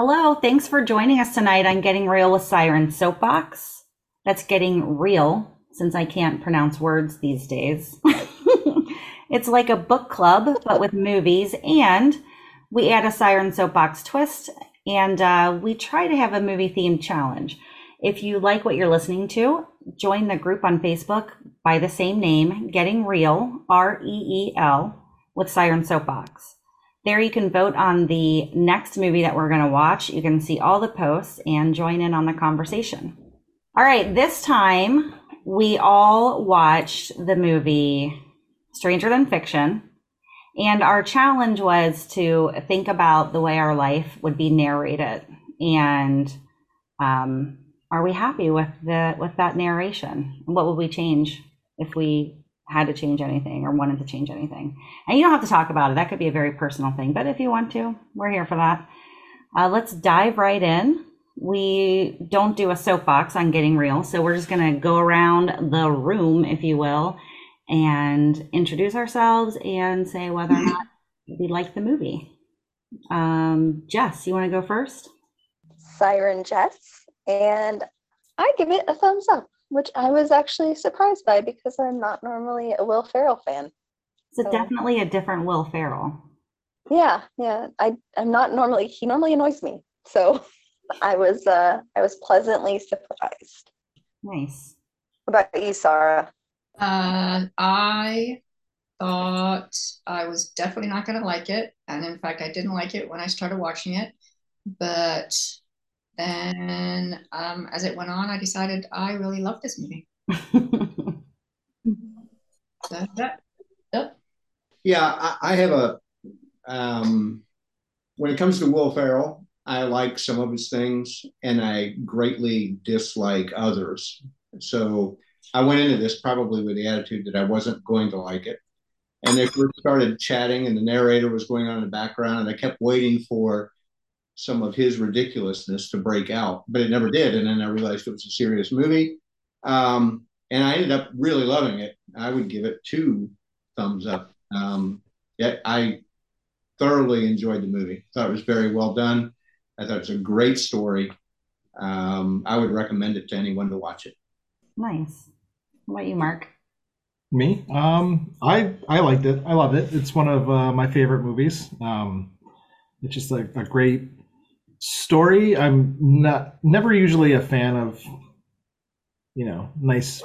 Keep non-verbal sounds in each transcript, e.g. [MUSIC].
Hello, thanks for joining us tonight on Getting Reel with Siren Soapbox. That's getting real since I can't pronounce words these days. [LAUGHS] it's like a book club, but with movies, and we add a Siren Soapbox twist, and uh, we try to have a movie themed challenge. If you like what you're listening to, join the group on Facebook by the same name, Getting Reel, R E E L, with Siren Soapbox. There you can vote on the next movie that we're going to watch. You can see all the posts and join in on the conversation. All right, this time we all watched the movie Stranger Than Fiction. And our challenge was to think about the way our life would be narrated. And um, are we happy with the with that narration? What would we change if we had to change anything or wanted to change anything. And you don't have to talk about it. That could be a very personal thing. But if you want to, we're here for that. Uh, let's dive right in. We don't do a soapbox on getting reel. So we're just going to go around the room, if you will, and introduce ourselves and say whether or not we like the movie. Um, Jess, you want to go first? Siren Jess. And I give it a thumbs up which I was actually surprised by because I'm not normally a Will Ferrell fan. So, so definitely a different Will Ferrell. Yeah, yeah. I I'm not normally he normally annoys me. So I was uh I was pleasantly surprised. Nice. What about you, Sarah? Uh I thought I was definitely not gonna like it. And in fact I didn't like it when I started watching it. But then um, as it went on, I decided I really love this movie. [LAUGHS] so that, yep. Yeah, I, I have a. Um, when it comes to Will Ferrell, I like some of his things, and I greatly dislike others. So I went into this probably with the attitude that I wasn't going to like it. And they first started chatting, and the narrator was going on in the background, and I kept waiting for some of his ridiculousness to break out, but it never did. And then I realized it was a serious movie. Um, and I ended up really loving it. I would give it two thumbs up. Um, yeah, I thoroughly enjoyed the movie. Thought it was very well done. I thought it was a great story. Um, I would recommend it to anyone to watch it. Nice. What about you, Mark? Me? Um, I I liked it. I loved it. It's one of uh, my favorite movies. Um, it's just like a great story i'm not never usually a fan of you know nice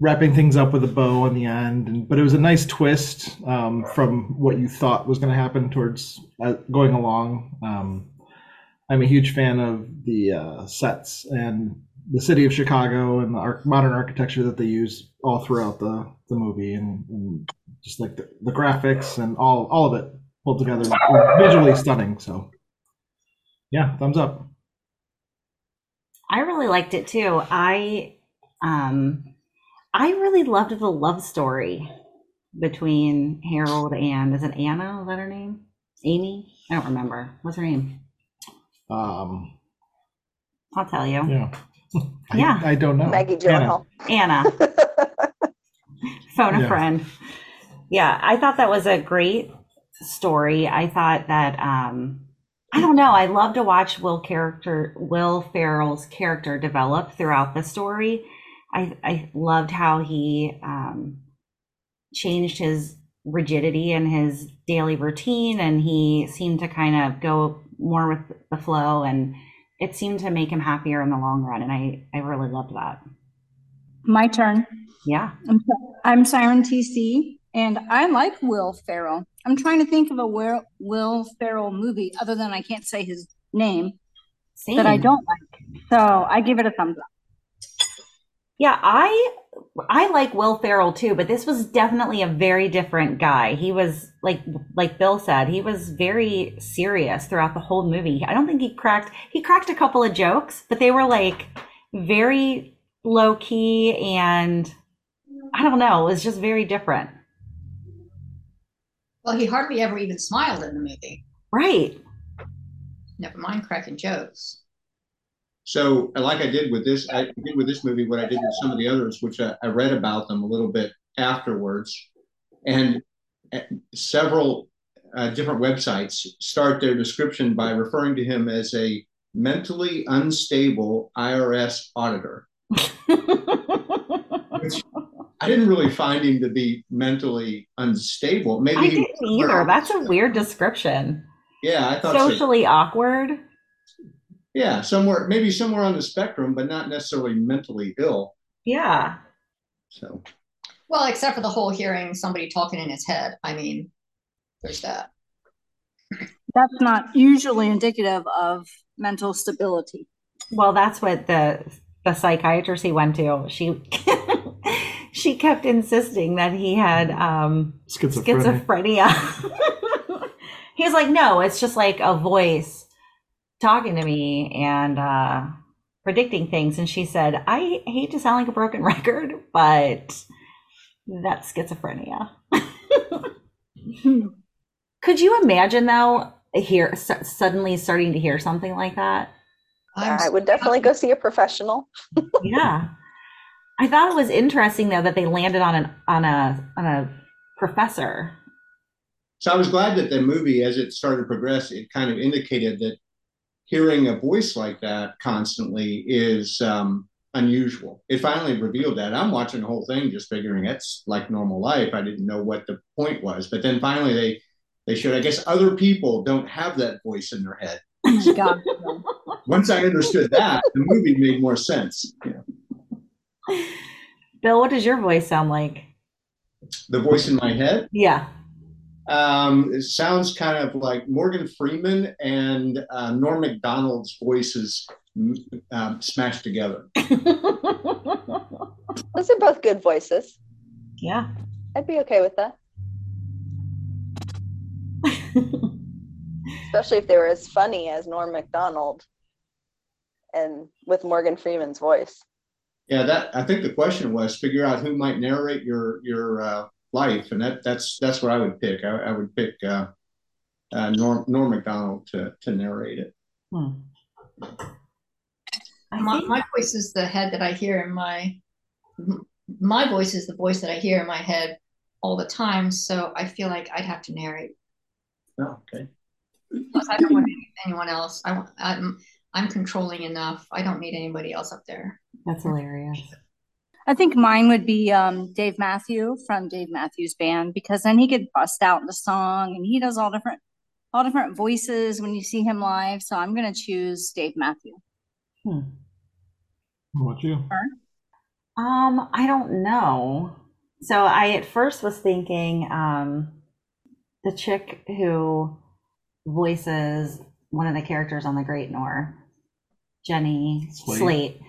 wrapping things up with a bow on the end and, but it was a nice twist um, from what you thought was going to happen towards uh, going along. Um, i'm a huge fan of the uh, sets and the city of chicago and the modern architecture that they use all throughout the, the movie and, and just like the, the graphics and all all of it pulled together. Visually stunning so yeah, thumbs up. I really liked it too. I um I really loved the love story between Harold and is it Anna? Is that her name? Amy? I don't remember. What's her name? Um I'll tell you. Yeah. [LAUGHS] I, yeah. I don't know. Maggie Gyllenhaal. Anna. Anna. [LAUGHS] Phone a Yeah. friend. Yeah, I thought that was a great story. I thought that um I don't know. I love to watch Will character Will Ferrell's character develop throughout the story. I I loved how he um, changed his rigidity and his daily routine, and he seemed to kind of go more with the flow, and it seemed to make him happier in the long run. And I I really loved that. My turn. Yeah. I'm, I'm Siren TC, and I like Will Ferrell. I'm trying to think of a Will, Will Ferrell movie other than I can't say his name Same. that I don't like. So I give it a thumbs up. Yeah, I I like Will Ferrell too, but this was definitely a very different guy. He was like like Bill said, he was very serious throughout the whole movie. I don't think he cracked he cracked a couple of jokes, but they were like very low key and I don't know, it was just very different. Well, he hardly ever even smiled in the movie. Right. Never mind cracking jokes. So, like I did with this, I did with this movie what I did with some of the others, which I, I read about them a little bit afterwards, and uh, several uh, different websites start their description by referring to him as a mentally unstable IRS auditor. [LAUGHS] Which I didn't really find him to be mentally unstable. Maybe I didn't either. That's a weird description. yeah, I thought so. Socially awkward. Yeah, somewhere maybe somewhere on the spectrum, but not necessarily mentally ill. Yeah. So Well, except for the whole hearing somebody talking in his head. I mean, there's that. That's not usually indicative of mental stability. Well, that's what the the psychiatrist he went to. She [LAUGHS] she kept insisting that he had um Schizophrenia. schizophrenia. [LAUGHS] he was like, no, it's just like a voice talking to me and uh, predicting things. And she said, I hate to sound like a broken [LAUGHS] record, but that's schizophrenia. [LAUGHS] Could you imagine though, hear su- suddenly starting to hear something like that? I'm I would definitely go see a professional. yeah. I thought it was interesting though that they landed on an on a on a professor. So I was glad that the movie, as it started to progress, it kind of indicated that hearing a voice like that constantly is um, unusual. It finally revealed that. I'm watching the whole thing, just figuring it's like normal life. I didn't know what the point was, but then finally they they showed. I guess other people don't have that voice in their head. God. [LAUGHS] Once I understood that, the movie made more sense. Yeah. Bill, what does your voice sound like? The voice in my head. Yeah. Um, it sounds kind of like Morgan Freeman and uh, Norm Macdonald's voices um, smashed together. [LAUGHS] Those are both good voices. yeah. I'd be okay with that, especially if they were as funny as Norm Macdonald and with Morgan Freeman's voice. Yeah, that I think the question was figure out who might narrate your your uh, life, and that that's that's what I would pick. I, I would pick uh, uh, Norm Norm Macdonald to to narrate it. Hmm. My, my voice is the head that I hear in my my voice is the voice that I hear in my head all the time. So I feel like I'd have to narrate. Oh, okay. Plus, I don't want anyone else. I, want- I'm I'm controlling enough. I don't need anybody else up there. That's hilarious. I think mine would be um, Dave Matthew from Dave Matthews Band because then he could bust out the song and he does all different all different voices when you see him live. So I'm gonna choose Dave Matthew. Hmm. What about you? Um, I don't know. So I at first was thinking um the chick who voices one of the characters on the Great Nor, Jenny Slate. Slate.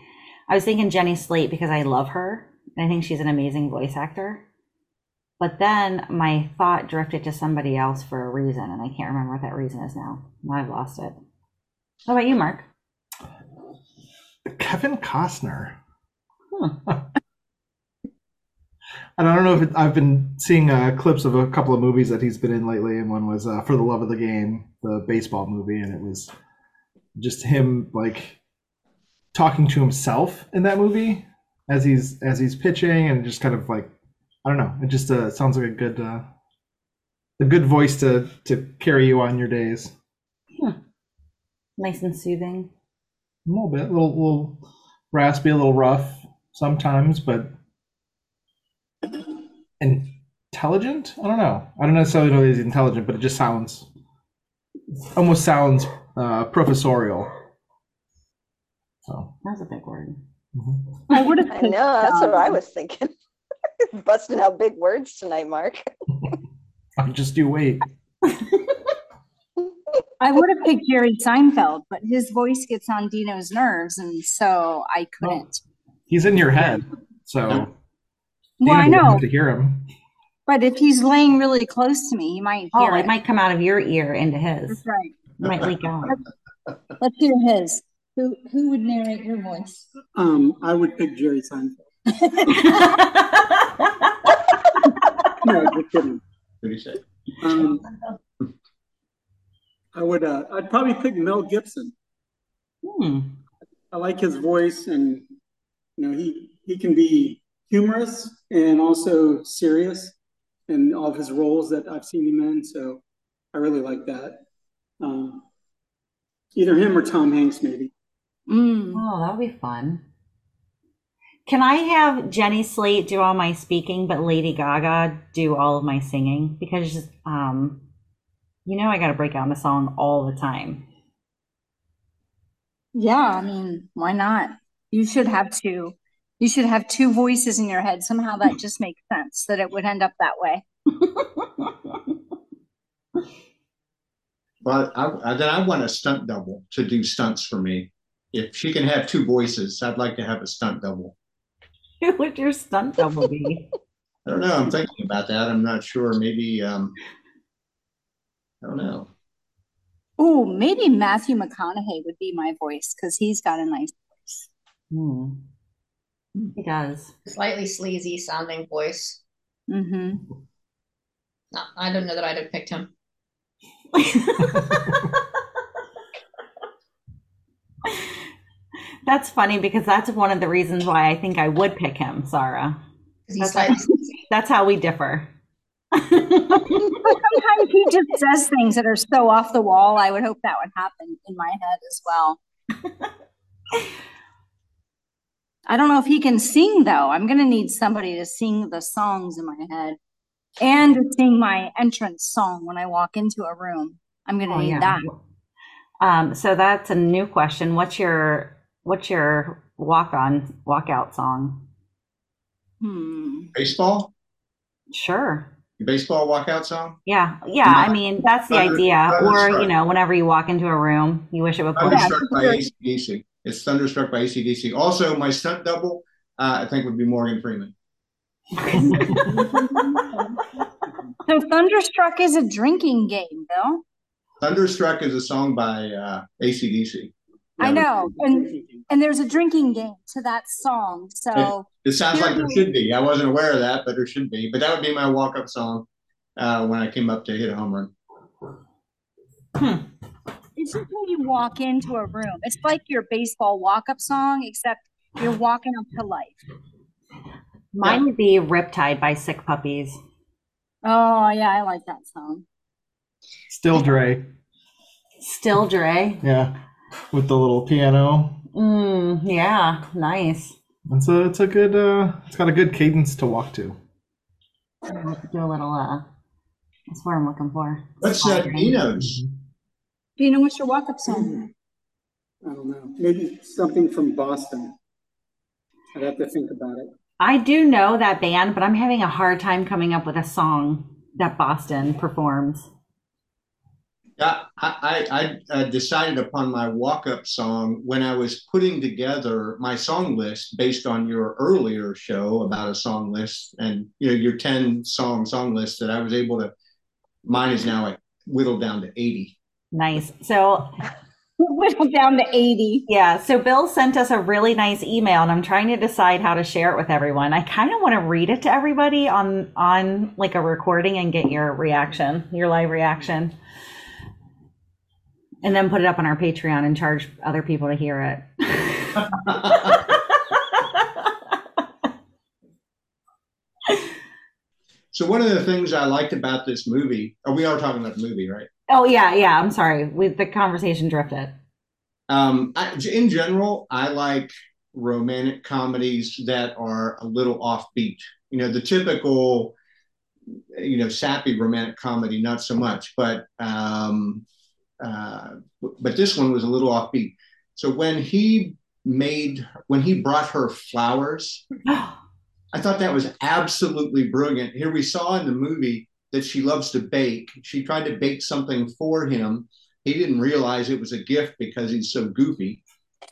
I was thinking Jenny Slate because I love her and I think she's an amazing voice actor. But then my thought drifted to somebody else for a reason, and I can't remember what that reason is now. Now I've lost it. How about you, Mark? Kevin Costner. Hmm. [LAUGHS] And I don't know if it, I've been seeing uh, clips of a couple of movies that he's been in lately, and one was uh, For the Love of the Game, the baseball movie, and it was just him like talking to himself in that movie as he's as he's pitching, and just kind of like I don't know, it just uh, sounds like a good uh, a good voice to to carry you on your days. Nice and soothing. A little bit, a little, little raspy, a little rough sometimes, but intelligent. I don't know. I don't necessarily know that he's intelligent, but it just sounds almost sounds uh, professorial. So, That was a big word. mhm. I would [LAUGHS] have I picked, know, that's what I um, was thinking. [LAUGHS] Busting out big words tonight, Mark. [LAUGHS] I just do wait. I would have picked Jerry Seinfeld, but his voice gets on Dino's nerves, and so I couldn't. He's in your head, so Well, Dina I wouldn't know, have to hear him. but if he's laying really close to me, he might Oh, hear it it. might come out of your ear into his. That's right. It might leak out. Let's hear his. Who who would narrate your voice? Um, I would pick Jerry Seinfeld. [LAUGHS] No, just kidding. What do you say? Um, I would. Uh, I'd probably pick Mel Gibson. Hmm. I like his voice, and you know, he he can be humorous and also serious in all of his roles that I've seen him in. So I really like that. Um, either him or Tom Hanks, maybe. Mm. Oh, that would be fun. Can I have Jenny Slate do all my speaking, but Lady Gaga do all of my singing? Because, um, you know, I got to break out in a song all the time. Yeah, I mean, why not? You should have two. You should have two voices in your head. Somehow that just makes sense that it would end up that way. [LAUGHS] But I, I, then I want a stunt double to do stunts for me. If she can have two voices, I'd like to have a stunt double. [LAUGHS] Who would your stunt double be? I don't know. I'm thinking about that. I'm not sure. Maybe um, I don't know. Oh, maybe Matthew McConaughey would be my voice because he's got a nice voice. Hmm. He does. Slightly sleazy sounding voice. Mm-hmm. No, I don't know that I'd have picked him. [LAUGHS] that's funny because that's one of the reasons why I think I would pick him, Sarah. That's, [LAUGHS] that's how we differ. Sometimes he just says things that are so off the wall. I would hope that would happen in my head as well. [LAUGHS] I don't know if he can sing though. I'm gonna need somebody to sing the songs in my head and to sing my entrance song when I walk into a room. I'm gonna Oh, need yeah. that. Um, so that's a new question. What's your what's your walk on walkout song? Hmm. Baseball? Sure. Your baseball walkout song? Yeah, yeah. I mean, that's the Thunder- idea. Or you know, whenever you walk into a room, you wish it would. play. Thunderstruck by ACDC. It's Thunderstruck by ACDC. Also, my stunt double, uh, I think, would be Morgan Freeman. [LAUGHS] So Thunderstruck is a drinking game, Bill. Thunderstruck is a song by uh, ACDC. I know, and and there's a drinking game to that song. So It sounds like there should be. I wasn't aware of that, but there should be. But that would be my walk up song uh, when I came up to hit a home run. it's just when you walk into a room. It's like your baseball walk-up song, except you're walking up to life. Mine would be "Riptide" by Sick Puppies. Oh yeah, I like that song. Still Dre. Still Dre. Yeah. With the little piano. Mm, yeah, nice. It's a it's a good uh it's got a good cadence to walk to. Do a little. Uh, that's what I'm looking for. What's Dino's? Do you know what's your walk-up song? I don't know. Maybe something from Boston. I'd have to think about it. I do know that band, but I'm having a hard time coming up with a song that Boston performs. Yeah, I, I, I uh, decided upon my walk up song when I was putting together my song list based on your earlier show about a song list and you know your 10 song song list that I was able to mine is now like whittled down to 80. Nice. So [LAUGHS] whittled down to 80. Yeah, so Bill sent us a really nice email and I'm trying to decide how to share it with everyone. I kind of want to read it to everybody on on like a recording and get your reaction, your live reaction. And then put it up on our Patreon and charge other people to hear it. [LAUGHS] So one of the things I liked about this movie, oh, we are talking about the movie, right? oh yeah, yeah, I'm sorry. We the conversation drifted. Um, I, in general, I like romantic comedies that are a little offbeat. You know, the typical, you know, sappy romantic comedy, not so much. But um, uh, but this one was a little offbeat. So when he made when he brought her flowers, [GASPS] I thought that was absolutely brilliant. Here we saw in the movie that she loves to bake. She tried to bake something for him. He didn't realize it was a gift because he's so goofy.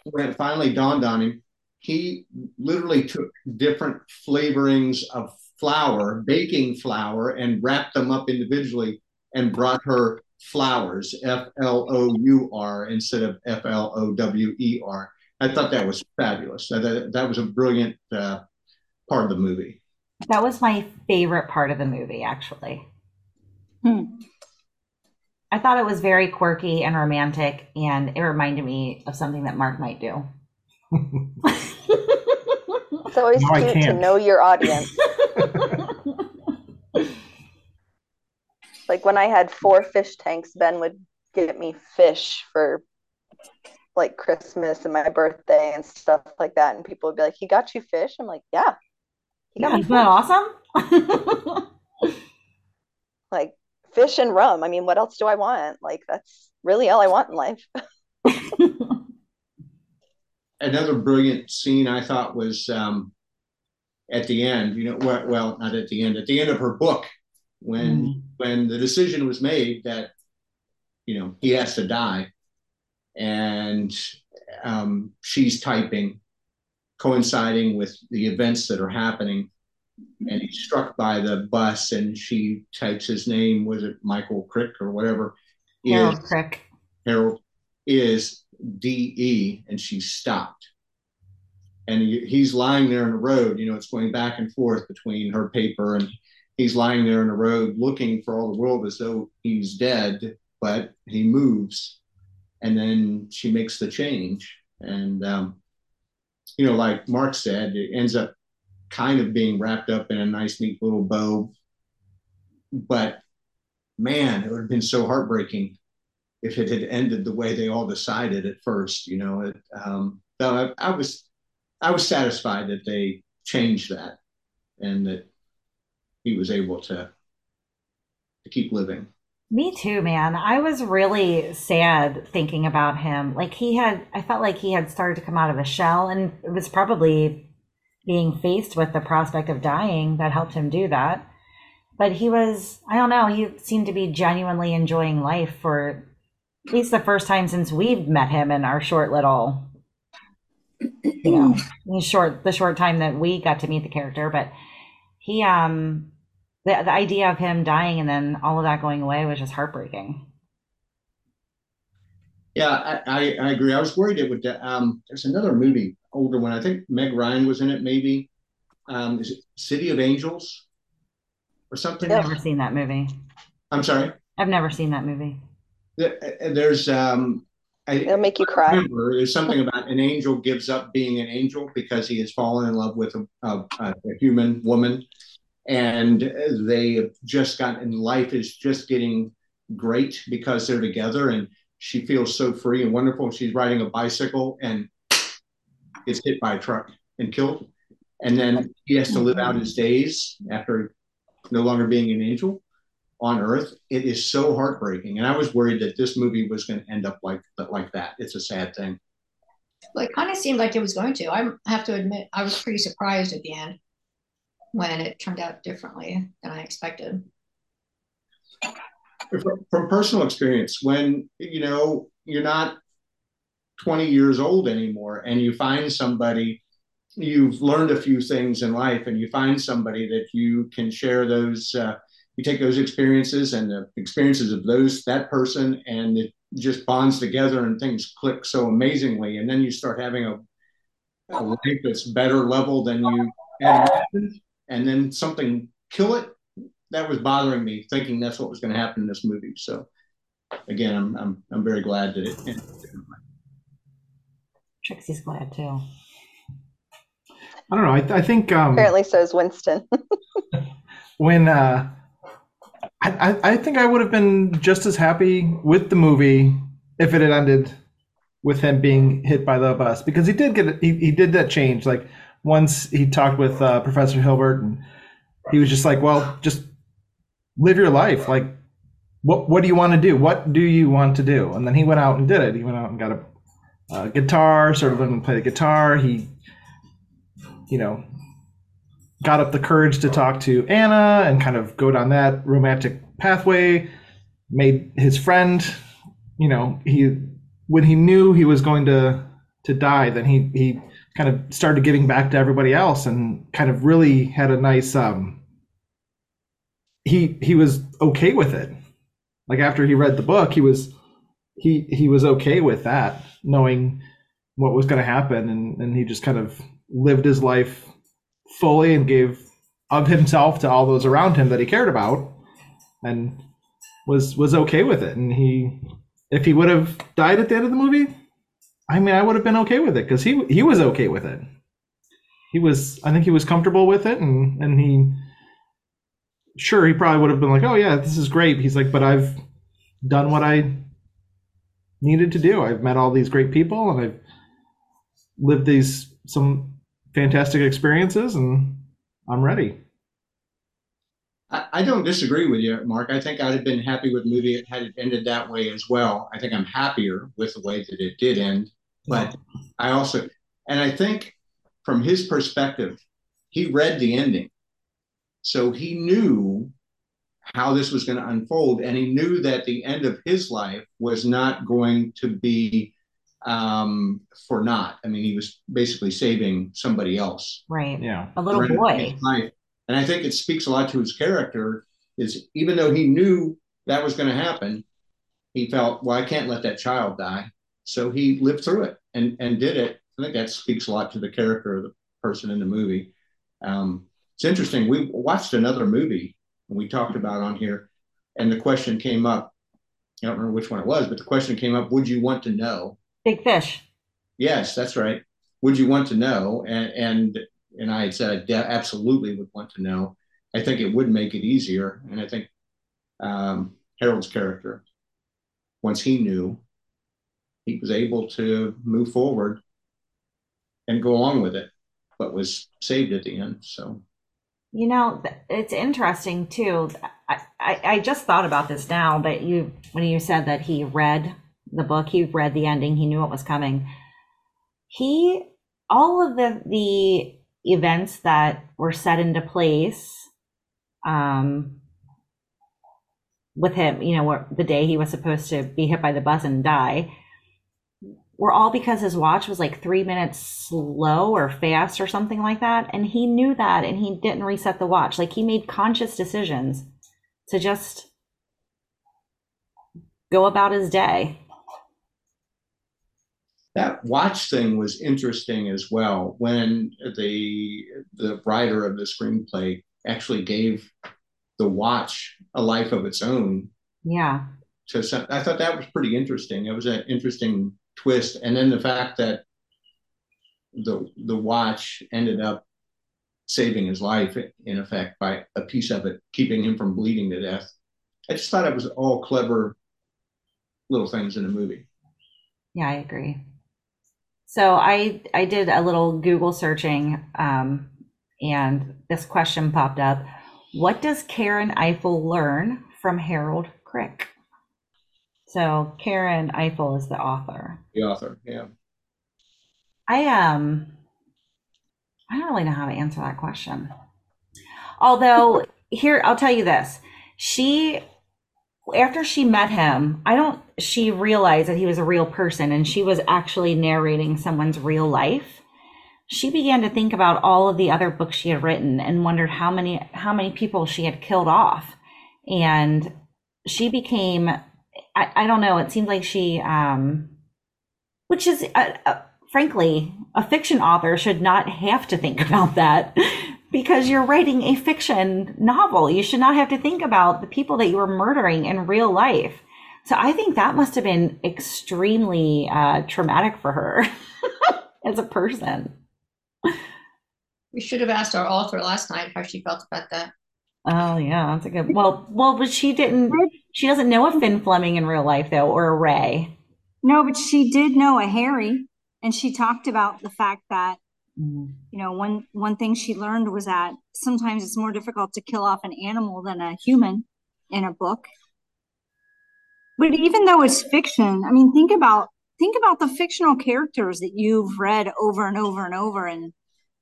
When it finally dawned on him, he literally took different flavorings of flour, baking flour, and wrapped them up individually and brought her flowers, F L O U R, instead of F L O W E R. I thought that was fabulous. That, that, that was a brilliant uh, part of the movie. That was my favorite part of the movie, actually. Hmm. I thought it was very quirky and romantic, and it reminded me of something that Mark might do. [LAUGHS] It's always No, cute to know your audience. [LAUGHS] Like when I had four fish tanks, Ben would get me fish for like Christmas and my birthday and stuff like that. And people would be like, He got you fish? I'm like, Yeah. He got Yeah, me isn't that awesome? [LAUGHS] like fish and rum. I mean, what else do I want? Like that's really all I want in life. [LAUGHS] Another brilliant scene I thought was um, at the end. You know, well, well, not at the end. At the end of her book, when Mm. When the decision was made that you know he has to die, and um, she's typing, coinciding with the events that are happening, and he's struck by the bus, and she types his name. Was it Michael Crick or whatever? Harold Is Crick. Harold is DE, and she stopped. And he's lying there in the road. You know, it's going back and forth between her paper and he's lying there in the road looking for all the world as though he's dead, but he moves. And then she makes the change. And, um, you know, like Mark said, it ends up kind of being wrapped up in a nice, neat little bow. But man, it would have been so heartbreaking if it had ended the way they all decided at first. You know, it, um, so I, I was I was satisfied that they changed that and that he was able to to keep living. Me too, man. I was really sad thinking about him. Like he had, I felt like he had started to come out of a shell, and it was probably being faced with the prospect of dying that helped him do that. But he was, I don't know, he seemed to be genuinely enjoying life for at least the first time since we've met him in our short little, you know, [CLEARS THROAT] the short the short time that we got to meet the character. But he, um, the the idea of him dying and then all of that going away was just heartbreaking. Yeah, I, I, I agree. I was worried it would. Um, there's another movie, older one. I think Meg Ryan was in it. Maybe um, is it City of Angels or something? I've never seen that movie. I'm sorry. I've never seen that movie. There- There's um, I, It'll make you cry. remember there's something about an angel gives up being an angel because he has fallen in love with a, a, a human woman. And they have just gotten life is just getting great because they're together and she feels so free and wonderful. She's riding a bicycle and gets hit by a truck and killed. And then he has to live out his days after no longer being an angel on earth it is so heartbreaking and i was worried that this movie was going to end up like like that it's a sad thing Well, it kind of seemed like it was going to. I have to admit, I was pretty surprised at the end when it turned out differently than I expected. from, from personal experience when you know you're not 20 years old anymore and you find somebody you've learned a few things in life and you find somebody that you can share those uh, you take those experiences and the experiences of those that person and it just bonds together and things click so amazingly and then you start having a, a life that's better level than you had imagined and then something kill it that was bothering me, thinking that's what was going to happen in this movie. So, again, I'm I'm I'm very glad that it ended. Trixie's glad too. I don't know. I, I think um, Apparently, so is Winston. [LAUGHS] when uh, I, I think I would have been just as happy with the movie if it had ended with him being hit by the bus because he did get he, he did that change. Like once he talked with uh, Professor Hilbert and he was just like well just live your life. Like what what do you want to do? What do you want to do? And then he went out and did it. He went out and got a, a guitar started learning to play the guitar. He you know got up the courage to talk to Anna and kind of go down that romantic pathway. Made his friend, you know, he when he knew he was going to to die, then he he kind of started giving back to everybody else and kind of really had a nice um he he was okay with it. Like after he read the book, he was he he was okay with that, knowing what was going to happen and and he just kind of lived his life fully and gave of himself to all those around him that he cared about and was was okay with it and he if he would have died at the end of the movie i mean i would have been okay with it because he he was okay with it he was i think he was comfortable with it and and he sure he probably would have been like, "Oh yeah, this is great." He's like, "But I've done what I needed to do. I've met all these great people and I've lived these some fantastic experiences and I'm ready." I, don't disagree with you, Mark. I think I'd have been happy with the movie had it ended that way as well. I think I'm happier with the way that it did end. But I also, and I think from his perspective, he read the ending. So he knew how this was going to unfold. And he knew that the end of his life was not going to be um, for not. I mean, he was basically saving somebody else. Right. Yeah. A little boy. And I think it speaks a lot to his character is even though he knew that was going to happen, he felt, well, I can't let that child die. So he lived through it and, and did it. I think that speaks a lot to the character of the person in the movie. Um, it's interesting. We watched another movie and we talked about on here, and the question came up. I don't remember which one it was, but the question came up: Would you want to know? Big fish. Yes, that's right. Would you want to know? And and and I had said I absolutely would want to know. I think it would make it easier, and I think um, Harold's character, once he knew, he was able to move forward and go along with it, but was saved at the end. So, you know, it's interesting too. I, I, I just thought about this now, but you when you said that he read the book, he read the ending, he knew what was coming. He all of the the events that were set into place um with him, you know, the day he was supposed to be hit by the bus and die were all because his watch was like three minutes slow or fast or something like that. And he knew that and he didn't reset the watch. Like he made conscious decisions to just go about his day. That watch thing was interesting as well when the the writer of the screenplay actually gave the watch a life of its own. Yeah. To some, I thought that was pretty interesting. It was an interesting twist, and then the fact that the the watch ended up saving his life in effect by a piece of it keeping him from bleeding to death. I just thought it was all clever little things in the movie. Yeah, I agree. So I I did a little Google searching, um, and this question popped up: What does Karen Eiffel learn from Harold Crick? So Karen Eiffel is the author. The author, yeah. I um I don't really know how to answer that question. Although here I'll tell you this. She after she met him, I don't she realized that he was a real person and she was actually narrating someone's real life. She began to think about all of the other books she had written and wondered how many how many people she had killed off. And she became I, I don't know. It seemed like she, um, which is, uh, uh, frankly, a fiction author should not have to think [LAUGHS] about that because you're writing a fiction novel. You should not have to think about the people that you were murdering in real life. So I think that must have been extremely uh, traumatic for her [LAUGHS] as a person. We should have asked our author last night how she felt about that. Oh yeah, that's a good. Well, well, but she didn't. She doesn't know a Finn Fleming in real life though, or a Ray. No, but she did know a Harry, and she talked about the fact that Mm. you know one one thing she learned was that sometimes it's more difficult to kill off an animal than a human in a book. But even though it's fiction, I mean, think about think about the fictional characters that you've read over and over and over and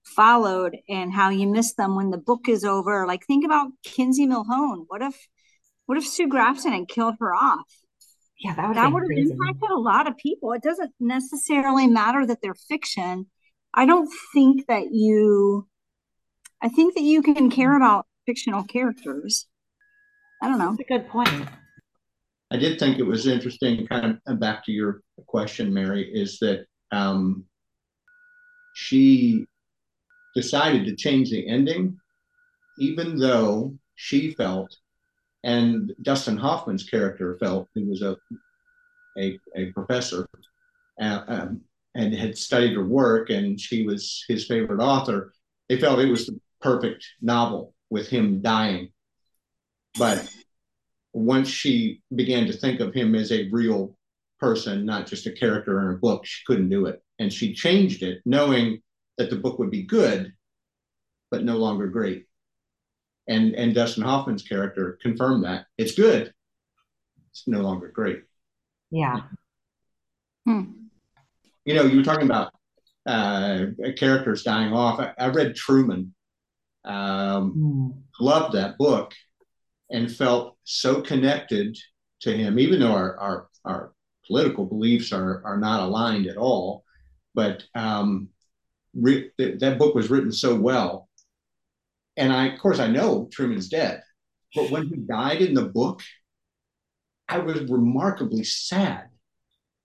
followed and how you miss them when the book is over. Like think about Kinsey Millhone. What if what if Sue Grafton had killed her off? Yeah, that would that have would have crazy. impacted a lot of people. It doesn't necessarily matter that they're fiction. I don't think that you I think that you can care mm-hmm. about fictional characters. I don't know. That's a good point. I did think it was interesting, kind of back to your question, Mary, is that um, she decided to change the ending, even though she felt, and Dustin Hoffman's character felt, he was a a, a professor, uh, um, and had studied her work, and she was his favorite author. They felt it was the perfect novel with him dying, But once she began to think of him as a real person, not just a character in a book, she couldn't do it. And she changed it, knowing that the book would be good, but no longer great. And and Dustin Hoffman's character confirmed that. It's good. It's no longer great. Yeah. Hmm. You know, you were talking about uh, characters dying off. I, I read Truman. Um, Mm. loved that book and felt so connected to him, even though our our, our political beliefs are are not aligned at all. But um, re- th- that book was written so well, and I, of course, I know Truman's dead, but when he died in the book, I was remarkably sad.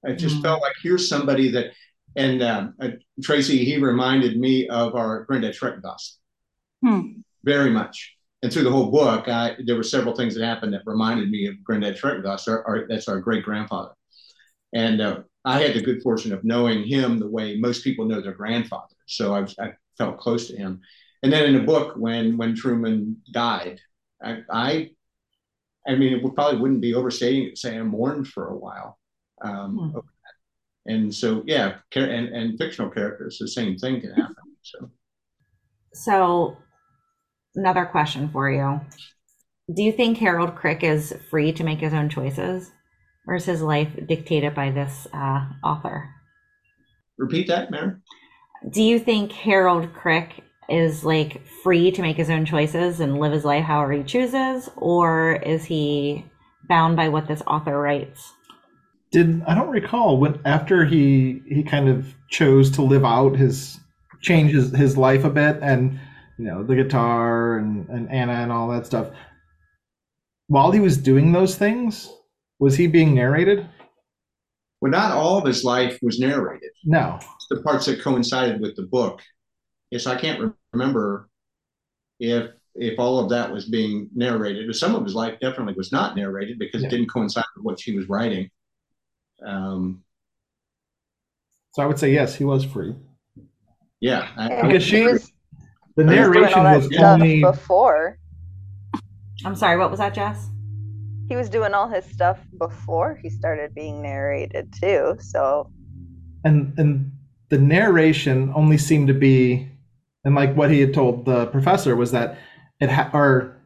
I just Mm. felt like here's somebody that, and um, uh, Tracy, he reminded me of our granddad Schreckengost Hmm. very much. And through the whole book, I, there were several things that happened that reminded me of Granddad Schreckengost, our, our, that's our great grandfather. And uh, I had the good fortune of knowing him the way most people know their grandfather. So I, was, I felt close to him. And then in the book, when when Truman died, I, I, I mean, it probably wouldn't be overstating it to say I mourned for a while. Um, over that. And so, yeah, and, and fictional characters, the same thing can happen. So. So, another question for you. Do you think Harold Crick is free to make his own choices? Or is his life dictated by this uh, author? Repeat that, Mary. Do you think Harold Crick is like free to make his own choices and live his life however he chooses? Or is he bound by what this author writes? Did I don't recall when after he he kind of chose to live out his change his, his life a bit and you know the guitar and, and Anna and all that stuff. While he was doing those things, was he being narrated? Well, not all of his life was narrated. No. The parts that coincided with the book. Yes, I can't re- remember if if all of that was being narrated. But some of his life definitely was not narrated because Yeah. it didn't coincide with what she was writing. Um, So I would say yes, he was free. yeah, I, And Because she- was, The he narration all was only before. I'm sorry, what was that, Jess? He was doing all his stuff before he started being narrated too. So and and the narration only seemed to be and like what he had told the professor was that it ha- or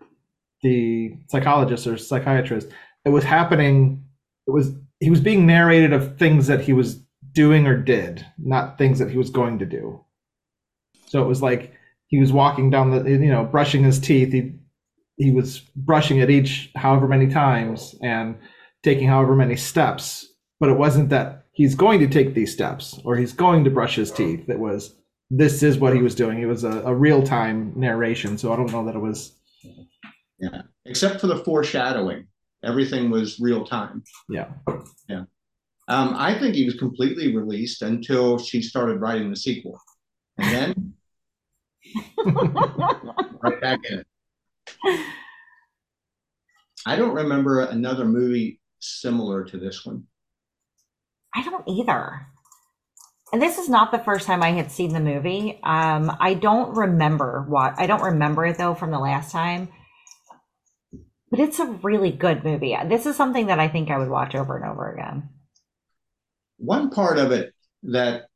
the psychologist or psychiatrist it was happening it was he was being narrated of things that he was doing or did not things that he was going to do so it was like he was walking down the you know brushing his teeth. He he was brushing it each however many times and taking however many steps. But it wasn't that he's going to take these steps or he's going to brush his teeth. It was this is what he was doing. It was a, a real-time narration. So i don't know that it was Yeah. except for the foreshadowing, everything was real time. Yeah. Yeah. Um, I think he was completely released until she started writing the sequel, and then right back in it. I don't remember another movie similar to this one. I don't either. And this is not the first time I had seen the movie. Um, I don't remember what I don't remember it though from the last time. But it's a really good movie. This is something that I think I would watch over and over again. One part of it that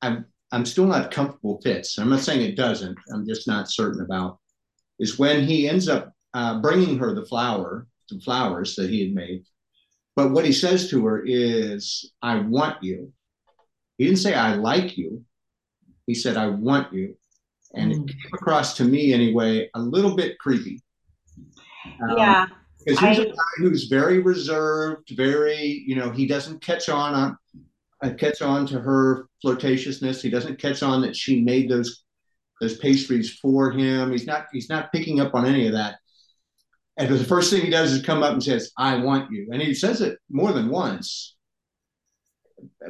I'm I'm still not comfortable fits. I'm not saying it doesn't. I'm just not certain about. Is when he ends up uh, bringing her the flower, the flowers that he had made. But what he says to her is, "I want you." He didn't say, "I like you." He said, "I want you," and it Mm. came across to me anyway a little bit creepy. Um, yeah. because he's a I- guy who's very reserved, very, you know, he doesn't catch on on catch on to her flirtatiousness. He doesn't catch on that she made those those pastries for him. He's not he's not picking up on any of that. And the first thing he does is come up and says, "I want you," and he says it more than once.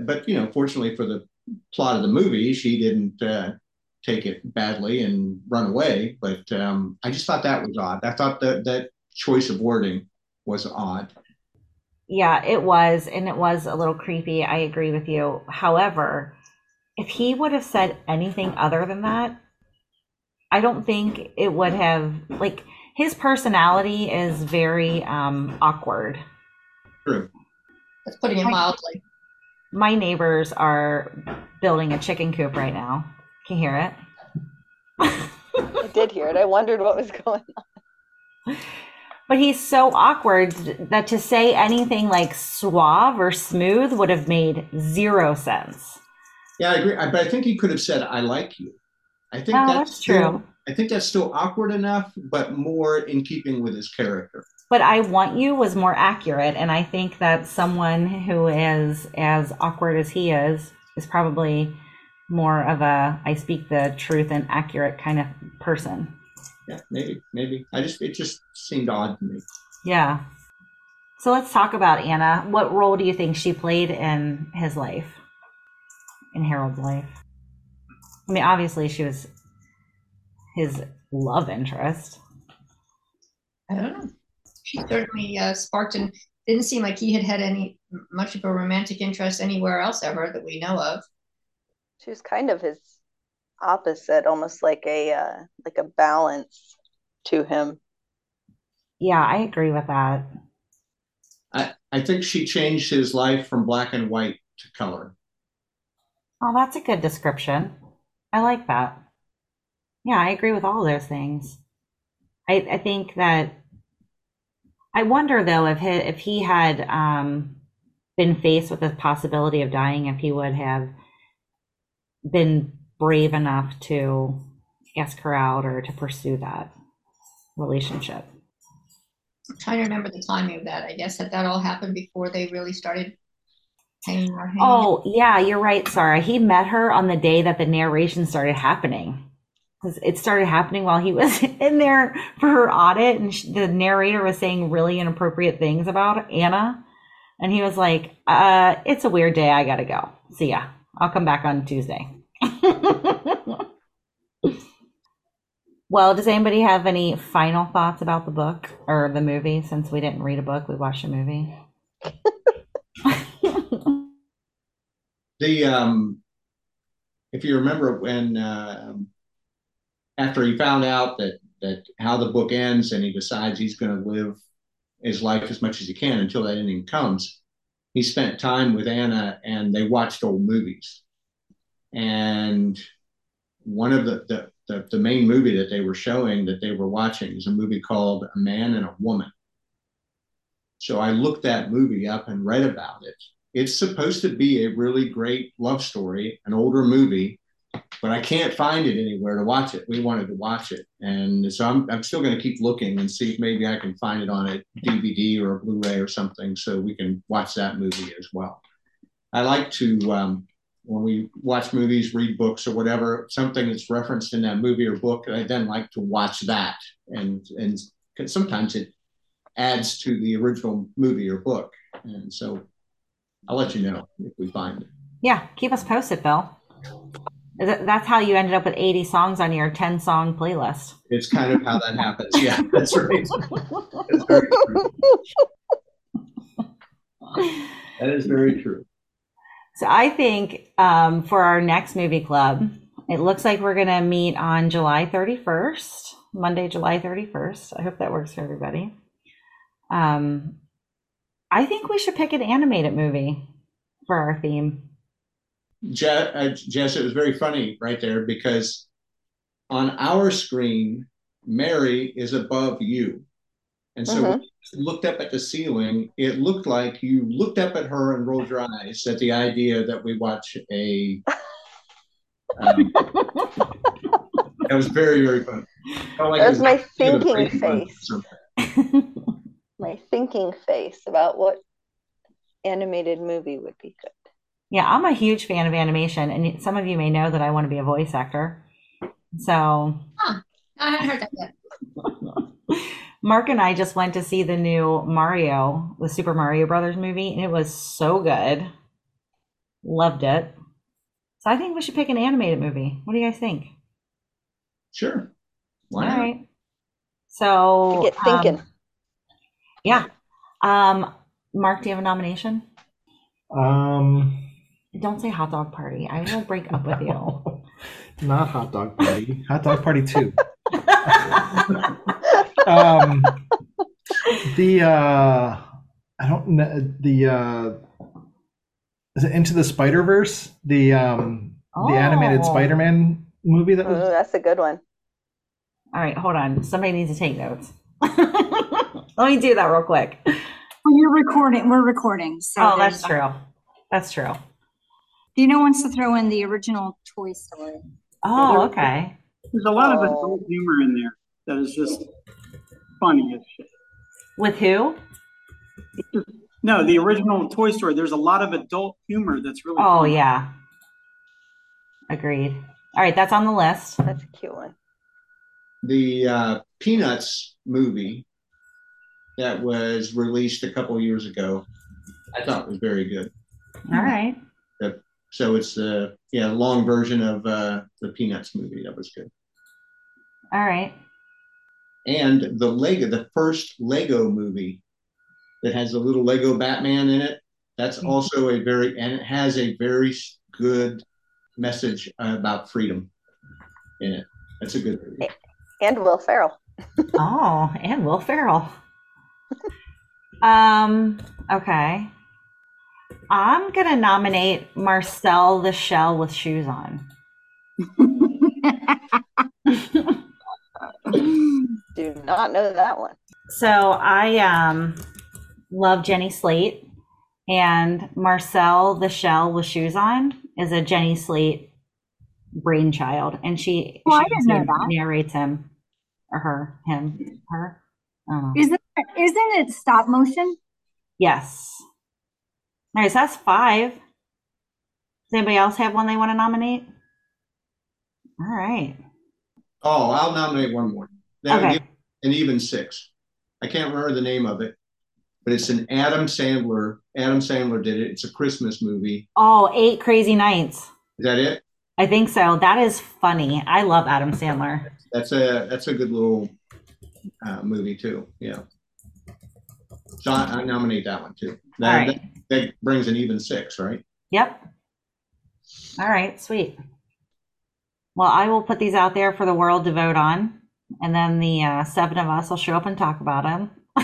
But you know, fortunately for the plot of the movie, she didn't uh, take it badly and run away. But um, I just thought that was odd. I thought that that choice of wording was odd. Yeah, it was, and it was a little creepy. I agree with you. However, if he would have said anything other than that, I don't think it would have like his personality is very um, awkward. True. That's putting it mildly. My neighbors are building a chicken coop right now. Can you hear it? I did hear it. I wondered what was going on. [LAUGHS] But he's so awkward that to say anything like suave or smooth would have made zero sense. Yeah, I agree. I, but I think he could have said, "I like you." I think Oh, that's, that's still, true. I think that's still awkward enough, but more in keeping with his character. But I want you was more accurate, and I think that someone who is as awkward as he is is probably more of a I speak the truth and accurate kind of person. Yeah, maybe, maybe. I just it just seemed odd to me. Yeah. So let's talk about Anna. What role do you think she played in his life? In Harold's life? I mean, obviously she was his love interest. I don't know. She certainly uh, sparked and didn't seem like he had had any much of a romantic interest anywhere else ever that we know of. She was kind of his opposite, almost like a uh, like a balance to him. Yeah, I agree with that. I I think she changed his life from black and white to color. Oh, that's a good description. I like that. Yeah, I agree with all those things. I, I think that I wonder though if he, if he had um, been faced with the possibility of dying, if he would have been brave enough to ask her out or to pursue that relationship. I'm trying to remember the timing of that. I guess had that all happened before they really started hanging. Oh, yeah, you're right, Sarah. He met her on the day that the narration started happening. Because it started happening while he was [LAUGHS] in there for her audit, and sh the narrator was saying really inappropriate things about Anna. And he was like, uh, It's a weird day. I got to go. See ya. I'll come back on Tuesday. [LAUGHS] well, does anybody have any final thoughts about the book or the movie? Since we didn't read a book, we watched a movie. The um, if you remember when uh, after he found out that that how the book ends and he decides he's going to live his life as much as he can until that ending comes, he spent time with Anna and they watched old movies. And one of the the, the, the main movie that they were showing that they were watching is a movie called A Man and a Woman. So I looked that movie up and read about it. It's supposed to be a really great love story, an older movie, but I can't find it anywhere to watch it. We wanted to watch it. And so I'm, I'm still going to keep looking and see if maybe I can find it on a DVD or a Blu ray or something so we can watch that movie as well. I like to, um, when we watch movies, read books, or whatever, something that's referenced in that movie or book, I then like to watch that. And, and sometimes it adds to the original movie or book. And so I'll let you know if we find it. Yeah, keep us posted, Bill. That's how you ended up with 80 songs on your 10 song playlist. It's kind of how that happens. Yeah, [LAUGHS] that's right. That's very true. [LAUGHS] That is very true. So I think um, for our next movie club, it looks like we're going to meet on July 31st, Monday, July 31st. I hope that works for everybody. Um, I think we should pick an animated movie for our theme. Je- uh, Jess, it was very funny right there because on our screen, Mary is above you. And so when you looked up at the ceiling, it looked like you looked up at her and rolled your eyes at the idea that we watch a. Um, [LAUGHS] that was very, very funny. Felt like That it was my the end of the thinking Brady Bunch or face. [LAUGHS] My thinking face about what animated movie would be good. Yeah, I'm a huge fan of animation, and some of you may know that I want to be a voice actor. So I hadn't heard that yet. [LAUGHS] Mark and I just went to see the new Mario, the Super Mario Brothers movie, and it was so good. Loved it. So I think we should pick an animated movie. What do you guys think? Sure. Why All not? right. So To get um, thinking. yeah. Um, Mark, do you have a nomination? Um, Don't say hot dog party. I will break up with you. [LAUGHS] not hot dog party. Hot dog party two. [LAUGHS] um, the uh, I don't know the uh, is it Into the Spider Verse? The um, the animated Oh. Spider-Man movie that Ooh, was. that's a good one. All right, hold on. Somebody needs to take notes. [LAUGHS] Let me do that real quick. Well, you're recording. We're recording. So Oh, that's true. That's true. Dino wants to throw in the original Toy Story. Oh, okay. There's a lot of Oh. adult humor in there that is just funny as shit. With who? No, the original Toy Story. There's a lot of adult humor that's really. Oh, funny. yeah. Agreed. All right, that's on the list. That's a cute one. The uh, Peanuts movie that was released a couple years ago, I thought was very good. All right. So it's the yeah long version of uh, the Peanuts movie that was good. All right. And the Lego, the first Lego movie that has a little Lego Batman in it. That's Mm-hmm. also a very and it has a very good message about freedom in it. That's a good movie. And Will Ferrell. [LAUGHS] Oh, and Will Ferrell. um, okay. I'm gonna nominate Marcel the Shell with shoes on. [LAUGHS] [LAUGHS] [CLEARS THROAT] Do not know that one. So I um love Jenny Slate and Marcel the Shell with shoes on is a Jenny Slate brainchild and she, Oh, I she didn't know that. narrates him or her him her I don't. Isn't it, isn't it stop motion? yes all right so that's five does anybody else have one they want to nominate all right Oh, I'll nominate one more. That Okay. give an even six. I can't remember the name of it, but it's an Adam Sandler. Adam Sandler did it. It's a Christmas movie. oh eight crazy nights Is that it? i think so that is funny i love adam sandler That's a that's a good little uh, movie too. Yeah. So I, I nominate that one too. That, All right. that that brings an even six, right? Yep. All right, sweet. Well, I will put these out there for the world to vote on, and then the uh, seven of us will show up and talk about them. [LAUGHS]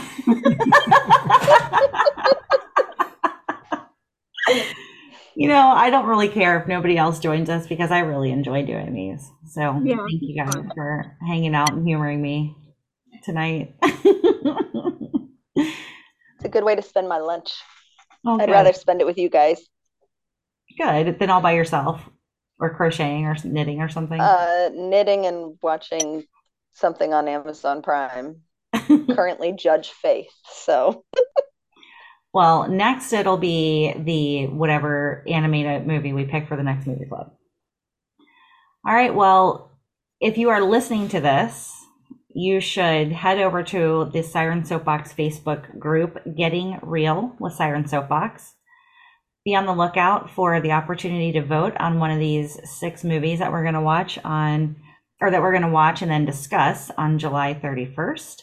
you know, I don't really care if nobody else joins us because I really enjoy doing these. So Yeah. thank you guys for hanging out and humoring me tonight. [LAUGHS] It's a good way to spend my lunch. Oh, I'd rather spend it with you guys. good than all by yourself or crocheting or knitting or something. Uh, knitting and watching something on Amazon Prime. [LAUGHS] Currently, Judge Faith. So Well, next it'll be the whatever animated movie we pick for the next movie club. All right. Well, if you are listening to this, you should head over to the Siren Soapbox Facebook group, Getting Reel with Siren Soapbox. Be on the lookout for the opportunity to vote on one of these six movies that we're going to watch on, or that we're going to watch and then discuss on July 31st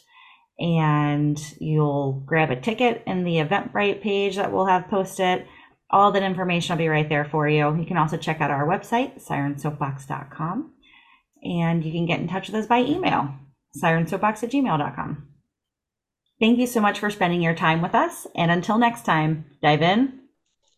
and you'll grab a ticket in the Eventbrite page that we'll have posted. All that information will be right there for you. You can also check out our website, sirensoapbox.com, and you can get in touch with us by email, sirensoapbox at gmail.com. Thank you so much for spending your time with us, and until next time, dive in,